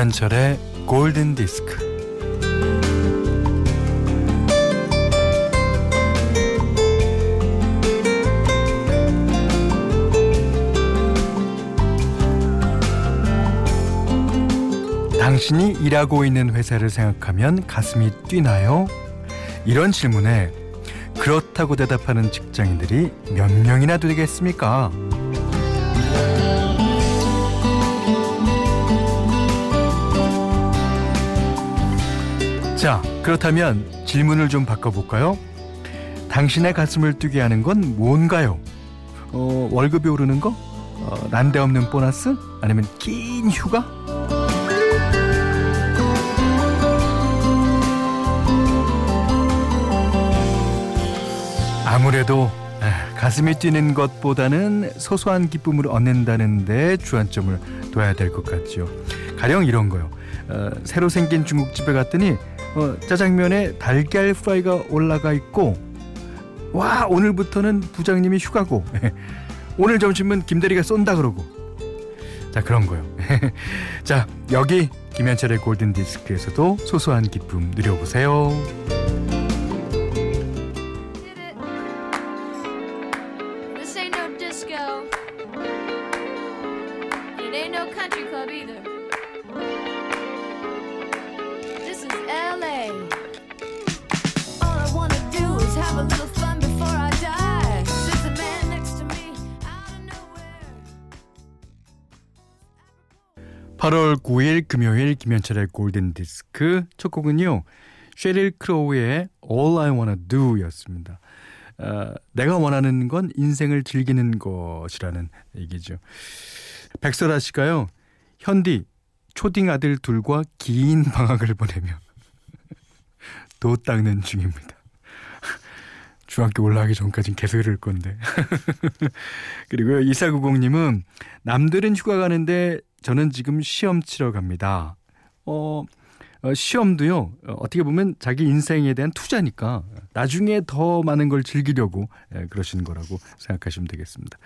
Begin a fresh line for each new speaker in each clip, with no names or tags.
김현철의 골든 디스크. 당신이 일하고 있는 회사를 생각하면 가슴이 뛰나요? 이런 질문에 그렇다고 대답하는 직장인들이 몇 명이나 되겠습니까? 자, 그렇다면 질문을 좀 바꿔볼까요? 당신의 가슴을 뛰게 하는 건 뭔가요? 어, 월급이 오르는 거? 어, 난데없는 보너스? 아니면 긴 휴가? 아무래도 가슴이 뛰는 것보다는 소소한 기쁨을 얻는다는데 주안점을 둬야 될 것 같죠. 가령 이런 거요. 어, 새로 생긴 중국집에 갔더니 어, 짜장면에 달걀 프라이가 올라가 있고 와 오늘부터는 부장님이 휴가고 오늘 점심은 김대리가 쏜다 그러고 자 그런 거요. 자 여기 김현철의 골든 디스크에서도 소소한 기쁨 누려보세요. 8월 9일 금요일 김현철의 골든 디스크 첫 곡은요. 쉐릴 크로우의 All I Wanna Do였습니다. 어, 내가 원하는 건 인생을 즐기는 것이라는 얘기죠. 백설아 씨가요. 현디 초딩 아들 둘과 긴 방학을 보내며 도 닦는 중입니다. 중학교 올라가기 전까진 계속 이럴 건데. 그리고 2490님은 남들은 휴가 가는데 저는 지금 시험 치러 갑니다. 어, 어, 시험도요, 어, 어떻게 보면 자기 인생에 대한 투자니까 나중에 더 많은 걸 즐기려고 예, 그러시는 거라고 생각하시면 되겠습니다.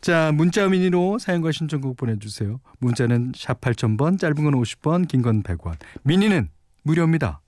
자, 문자 미니로 사연과 신청곡 보내주세요. 문자는 샵 8000번, 짧은 건 50번, 긴 건 100원. 미니는 무료입니다.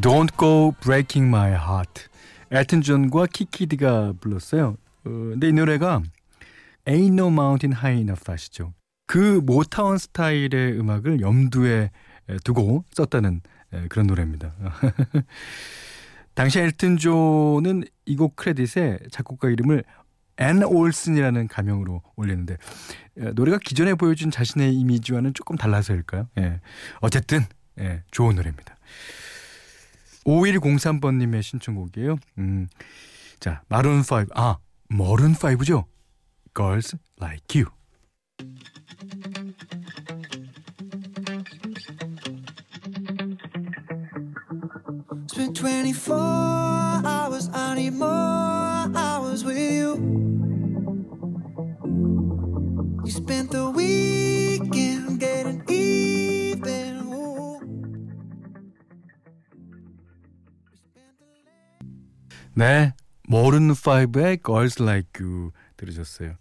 Don't Go Breaking My Heart.
엘튼 존과 키키 디가 불렀어요. 어, 근데 이 노래가 Ain't No Mountain High Enough 아시죠? 그 모타운 스타일의 음악을 염두에 에, 두고 썼다는 에, 그런 노래입니다. 당시 엘튼 존은 이 곡 크레딧에 작곡가 이름을 앤 오슨이라는 가명으로 올렸는데 에, 노래가 기존에 보여준 자신의 이미지와는 조금 달라서일까요? 예. 어쨌든 예, 좋은 노래입니다. 5103번님의 신청곡이에요. 음, 자, 마룬 5. 아, 머룬 5죠? Girls Like You.
Spent 24
네, 머룬 5의 Girls Like You 들으셨어요.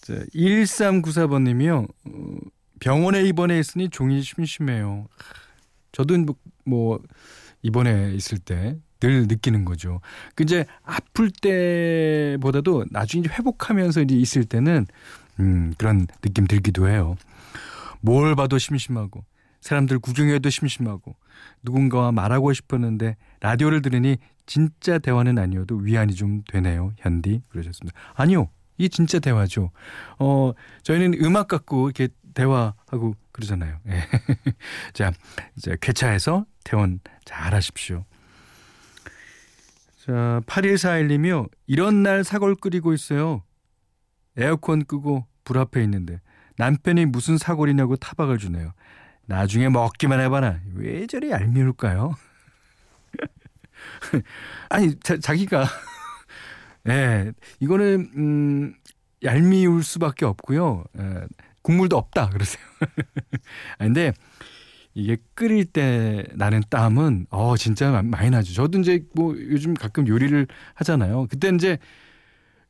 자, 1394번님이요. 어, 병원에 입원해 있으니 종이 심심해요. 저도 뭐, 뭐 입원해 있을 때 늘 느끼는 거죠. 그 이제 아플 때보다도 나중에 회복하면서 이제 있을 때는 음, 그런 느낌 들기도 해요. 뭘 봐도 심심하고 사람들 구경해도 심심하고 누군가와 말하고 싶었는데 라디오를 들으니 진짜 대화는 아니어도 위안이 좀 되네요. 현디 그러셨습니다. 아니요. 이게 진짜 대화죠. 어, 저희는 음악 갖고 이렇게 대화하고 그러잖아요. 예. 자, 이제 쾌차해서 퇴원 잘 하십시오. 자, 8141님이요. 이런 날 사골 끓이고 있어요. 에어컨 끄고 불 앞에 있는데 남편이 무슨 사골이냐고 타박을 주네요. 나중에 먹기만 해봐라. 왜 저리 얄미울까요? 아니, 자, 자기가. 예, 이거는, 음, 얄미울 수밖에 없고요. 예, 국물도 없다. 그러세요. 아, 근데 이게 끓일 때 나는 땀은 어 진짜 마- 많이 나죠. 저도 이제 뭐 요즘 가끔 요리를 하잖아요. 그때 이제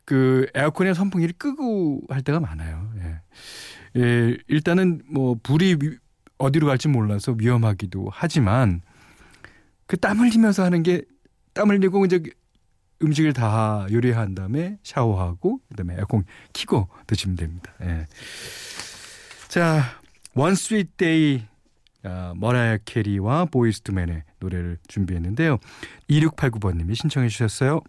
그 에어컨의 선풍기를 끄고 할 때가 많아요. 예. 예, 일단은 뭐 불이 위- 어디로 갈지 몰라서 위험하기도 하지만 그 땀 흘리면서 하는 게 땀 흘리고 이제 음식을 다 요리한 다음에 샤워하고 그다음에 에어컨 키고 드시면 됩니다. 예. 자, Sweet Day 아, 머라이어 캐리와 보이스 투맨의 노래를 준비했는데요. 2689번님이 신청해 주셨어요.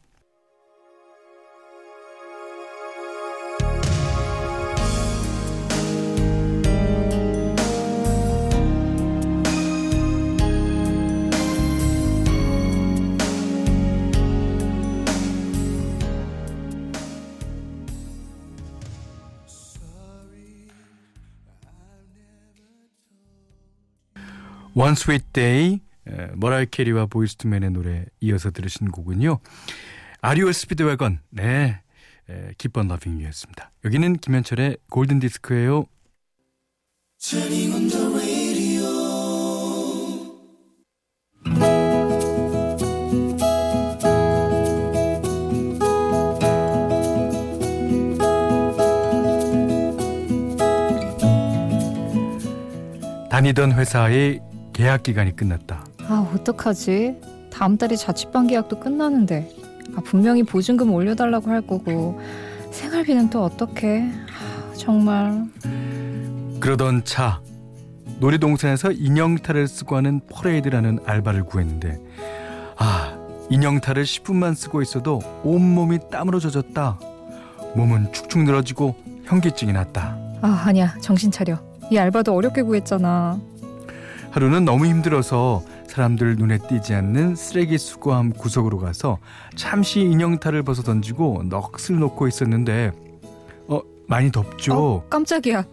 One Sweet Day 에, 머라이어 캐리와 보이스 투맨의 노래 이어서 들으신 곡은요. REO Speedwagon 네 에, Keep On Loving You였습니다. 여기는 김현철의 골든 디스크예요. 다니던 회사의 계약 기간이 끝났다.
아 어떡하지? 다음 달에 자취방 계약도 끝나는데. 아, 분명히 보증금 올려달라고 할 거고. 생활비는 또 어떻게? 아, 정말.
그러던 차 놀이동산에서 인형탈을 쓰고 하는 퍼레이드라는 알바를 구했는데 아 인형탈을 10분만 쓰고 있어도 온몸이 땀으로 젖었다. 몸은 축축 늘어지고 현기증이 났다.
아 아니야. 정신 차려. 이 알바도 어렵게 구했잖아
하루는 너무 힘들어서 사람들 눈에 띄지 않는 쓰레기 수거함 구석으로 가서 잠시 인형탈을 벗어 던지고 넋을 놓고 있었는데 어 많이 덥죠
어, 깜짝이야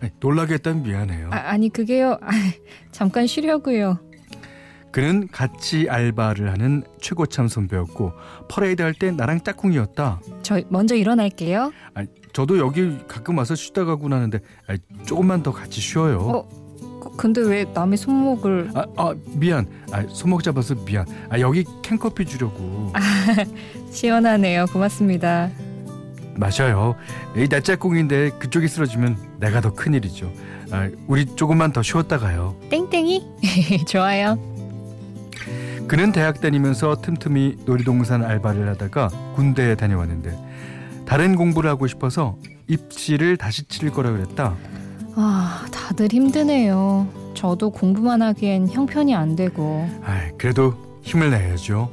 아니, 놀라게 했다면 미안해요
아, 아니 그게요 아, 잠깐 쉬려고요
그는 같이 알바를 하는 최고참 선배였고 퍼레이드 할 때 나랑 짝꿍이었다.
저 먼저 일어날게요
아니, 저도 여기 가끔 와서 쉬다 가곤 하는데 아니, 조금만 더 같이 쉬어요.
어? 그- 근데 왜 남의 손목을
아, 아, 미안. 아, 손목 잡아서 미안. 아, 여기 캔커피 주려고.
시원하네요 고맙습니다
마셔요. 이내 짝꿍인데 그쪽이 쓰러지면 내가 더 큰일이죠. 아, 우리 조금만 더 쉬었다 가요.
땡땡이 좋아요
그는 대학 다니면서 틈틈이 놀이동산 알바를 하다가 군대에 다녀왔는데 다른 공부를 하고 싶어서 입시를 다시 칠 거라 그랬다.
아 다들 힘드네요 저도 공부만 하기엔 형편이 안 되고
아, 그래도 힘을 내야죠.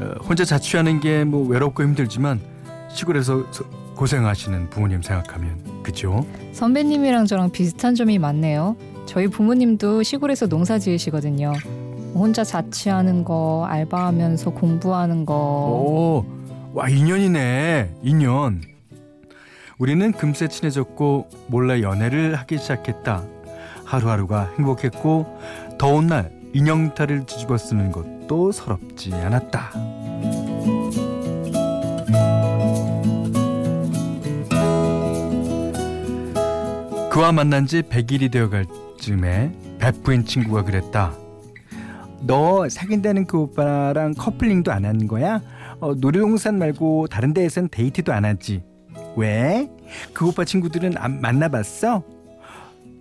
어, 혼자 자취하는 게 뭐 외롭고 힘들지만 시골에서 서- 고생하시는 부모님 생각하면 그죠?
선배님이랑 저랑 비슷한 점이 많네요. 저희 부모님도 시골에서 농사 지으시거든요. 혼자 자취하는 거, 알바하면서 공부하는 거.
오, 와 인연이네. 인연. 우리는 금세 친해졌고 몰래 연애를 하기 시작했다. 하루하루가 행복했고 더운 날 인형탈을 뒤집어 쓰는 것도 서럽지 않았다. 그와 만난 지 100일이 되어갈 쯤에 베프인 친구가 그랬다. 너 사귄다는 그 오빠랑 커플링도 안 하는 거야? 어, 놀이동산 말고 다른 데에선 데이트도 안 하지. 왜? 그 오빠 친구들은 안 만나봤어?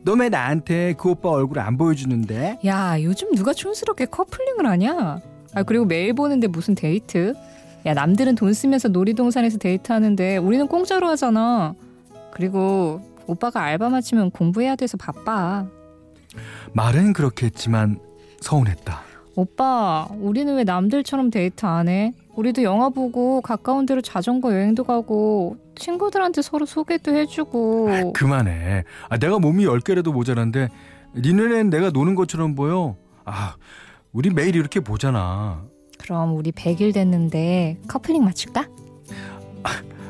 너왜 나한테 그 오빠 얼굴 안 보여주는데?
야, 요즘 누가 촌스럽게 커플링을 하냐? 아, 그리고 매일 보는데 무슨 데이트? 야, 남들은 돈 쓰면서 놀이동산에서 데이트하는데 우리는 공짜로 하잖아. 그리고 오빠가 알바 마치면 공부해야 돼서 바빠.
말은 그렇게 했지만 서운했다.
오빠, 우리는 왜 남들처럼 데이트 안 해? 우리도 영화 보고 가까운 데로 자전거 여행도 가고 친구들한테 서로 소개도 해주고
그만해. 아, 내가 몸이 10개라도 모자란데 네 눈엔 내가 노는 것처럼 보여. 아, 우리 매일 이렇게 보잖아.
그럼 우리 100일 됐는데 커플링 맞출까?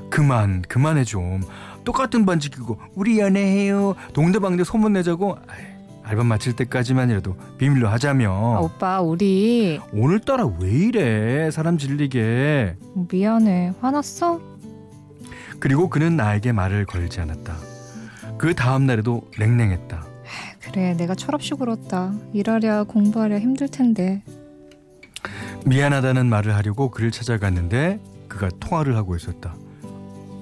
그만 그만해 좀 똑같은 반지 끼고 우리 연애해요 동대방대 소문 내자고 아이, 알바 마칠 때까지만이라도 비밀로 하자며.
아, 오빠 우리
오늘따라 왜 이래 사람 질리게.
미안해. 화났어?
그리고 그는 나에게 말을 걸지 않았다. 그 다음 날에도 냉랭했다.
그래 내가 철없이 굴었다. 일하랴 공부하랴 힘들 텐데.
미안하다는 말을 하려고 그를 찾아갔는데 그가 통화를 하고 있었다.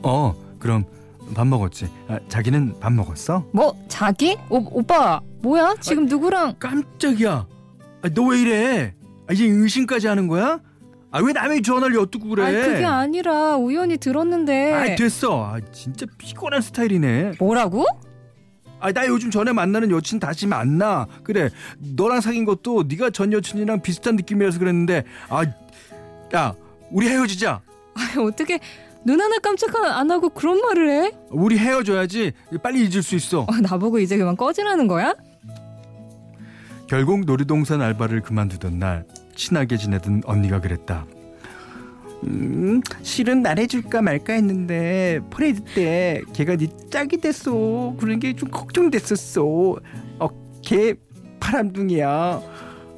어 그럼 밥 먹었지? 아, 자기는 밥 먹었어?
뭐 자기? 오, 오빠 뭐야? 지금 누구랑?
깜짝이야. 너왜 이래? 아, 이제 의심까지 하는 거야? 아 왜 남의 전화를 엿두고 그래?
아니 그게 아니라 우연히 들었는데.
아 됐어. 아, 진짜 피곤한 스타일이네.
뭐라고?
아 나 요즘 전에 만나는 여친 다시 만나. 그래. 너랑 사귄 것도 네가 전 여친이랑 비슷한 느낌이라서 그랬는데. 아 야 우리 헤어지자.
아니 어떻게 눈 하나 깜짝 안 하고 그런 말을 해?
우리 헤어져야지 빨리 잊을 수 있어
어, 나보고 이제 그만 꺼지라는 거야?
결국 놀이동산 알바를 그만두던 날 친하게 지내던 언니가 그랬다. 음, 실은 말해줄까 말까 했는데 퍼레이드 때 걔가 네 짝이 됐어. 그런 게 좀 걱정됐었어. 어, 걔 바람둥이야.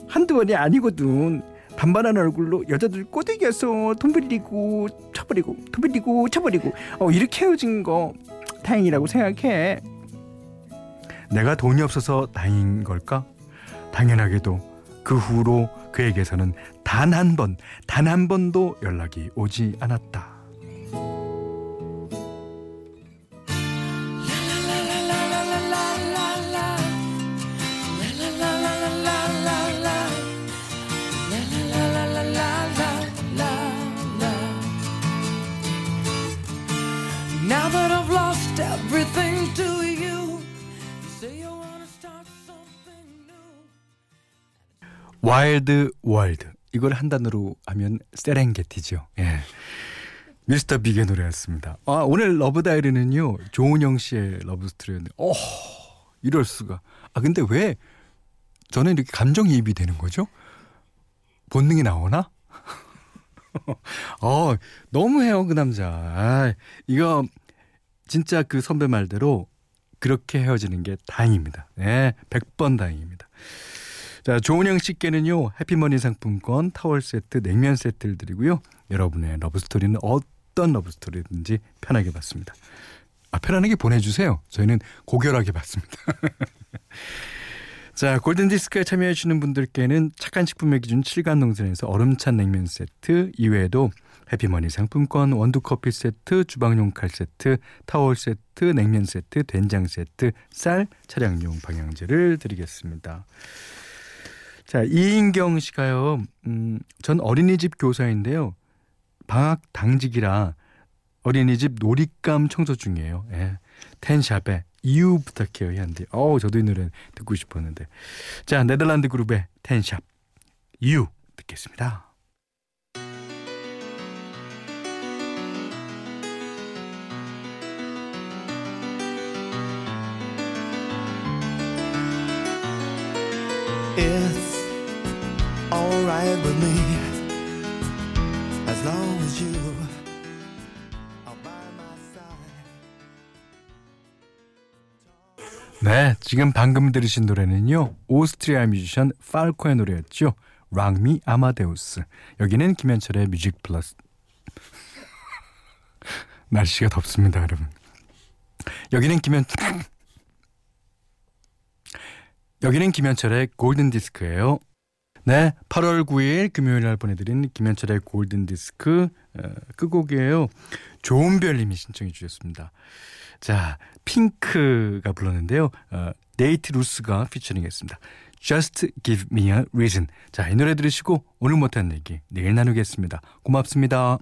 한두 번이 아니거든. 반반한 얼굴로 여자들 꼬드겨서 돈 빌리고 쳐버리고 돈 빌리고 쳐버리고 어, 이렇게 헤어진 거 다행이라고 생각해. 내가 돈이 없어서 다행인 걸까? 당연하게도 그 후로 그에게서는 단 한 번, 단 한 번도 연락이 오지 않았다.
That I've lost everything to you, say you wanna start something new.
Wild World 이걸 한 단어로 하면 세렝게티죠. 예. 미스터 빅의 노래였습니다. 아 오늘 Love Diary는요 조은영 씨의 love story였는데, 어 이럴 수가. 아 근데 왜 저는 이렇게 감정이입이 되는 거죠? 본능이 나오나? 어 너무해요 그 남자. 아, 이거 진짜 그 선배 말대로 그렇게 헤어지는 게 다행입니다. 예, 100번 다행입니다. 자, 조은영 씨께는요, 해피머니 상품권, 타월 세트, 냉면 세트를 드리고요. 여러분의 러브스토리는 어떤 러브스토리든지 편하게 받습니다. 아, 편안하게 보내주세요. 저희는 고결하게 받습니다. 자, 골든디스크에 참여해주시는 분들께는 착한 식품의 기준 7간 농산에서 얼음찬 냉면 세트 이외에도 해피머니 상품권, 원두커피 세트, 주방용 칼 세트, 타월 세트, 냉면 세트, 된장 세트, 쌀, 차량용 방향제를 드리겠습니다. 자, 이인경 씨가요, 음, 전 어린이집 교사인데요. 방학 당직이라 어린이집 놀잇감 청소 중이에요. 예. 텐샵에 이유 부탁해요. 해한데, 어우, 저도 이 노래 듣고 싶었는데. 자, 네덜란드 그룹의 텐샵. 이유 듣겠습니다. 네, 지금 방금 들으신 노래는요. 오스트리아 뮤지션 팔코의 노래였죠. Rock Me Amadeus. 여기는 김현철의 뮤직 플러스. 날씨가 덥습니다, 여러분. 여기는 김현 여기는 김현철의 골든 디스크예요. 네, 8월 9일 금요일 날 보내드린 김현철의 골든 디스크 어, 끝곡이에요. 좋은 별님이 신청해 주셨습니다. 자, 핑크가 불렀는데요. 어, 네이트 루스가 피처링했습니다. Just give me a reason. 자, 이 노래 들으시고 오늘 못한 얘기 내일 나누겠습니다. 고맙습니다.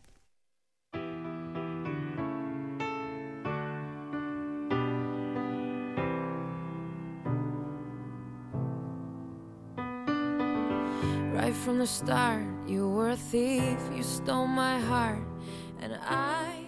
From the start, you were a thief. You stole my heart, and I,